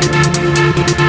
Música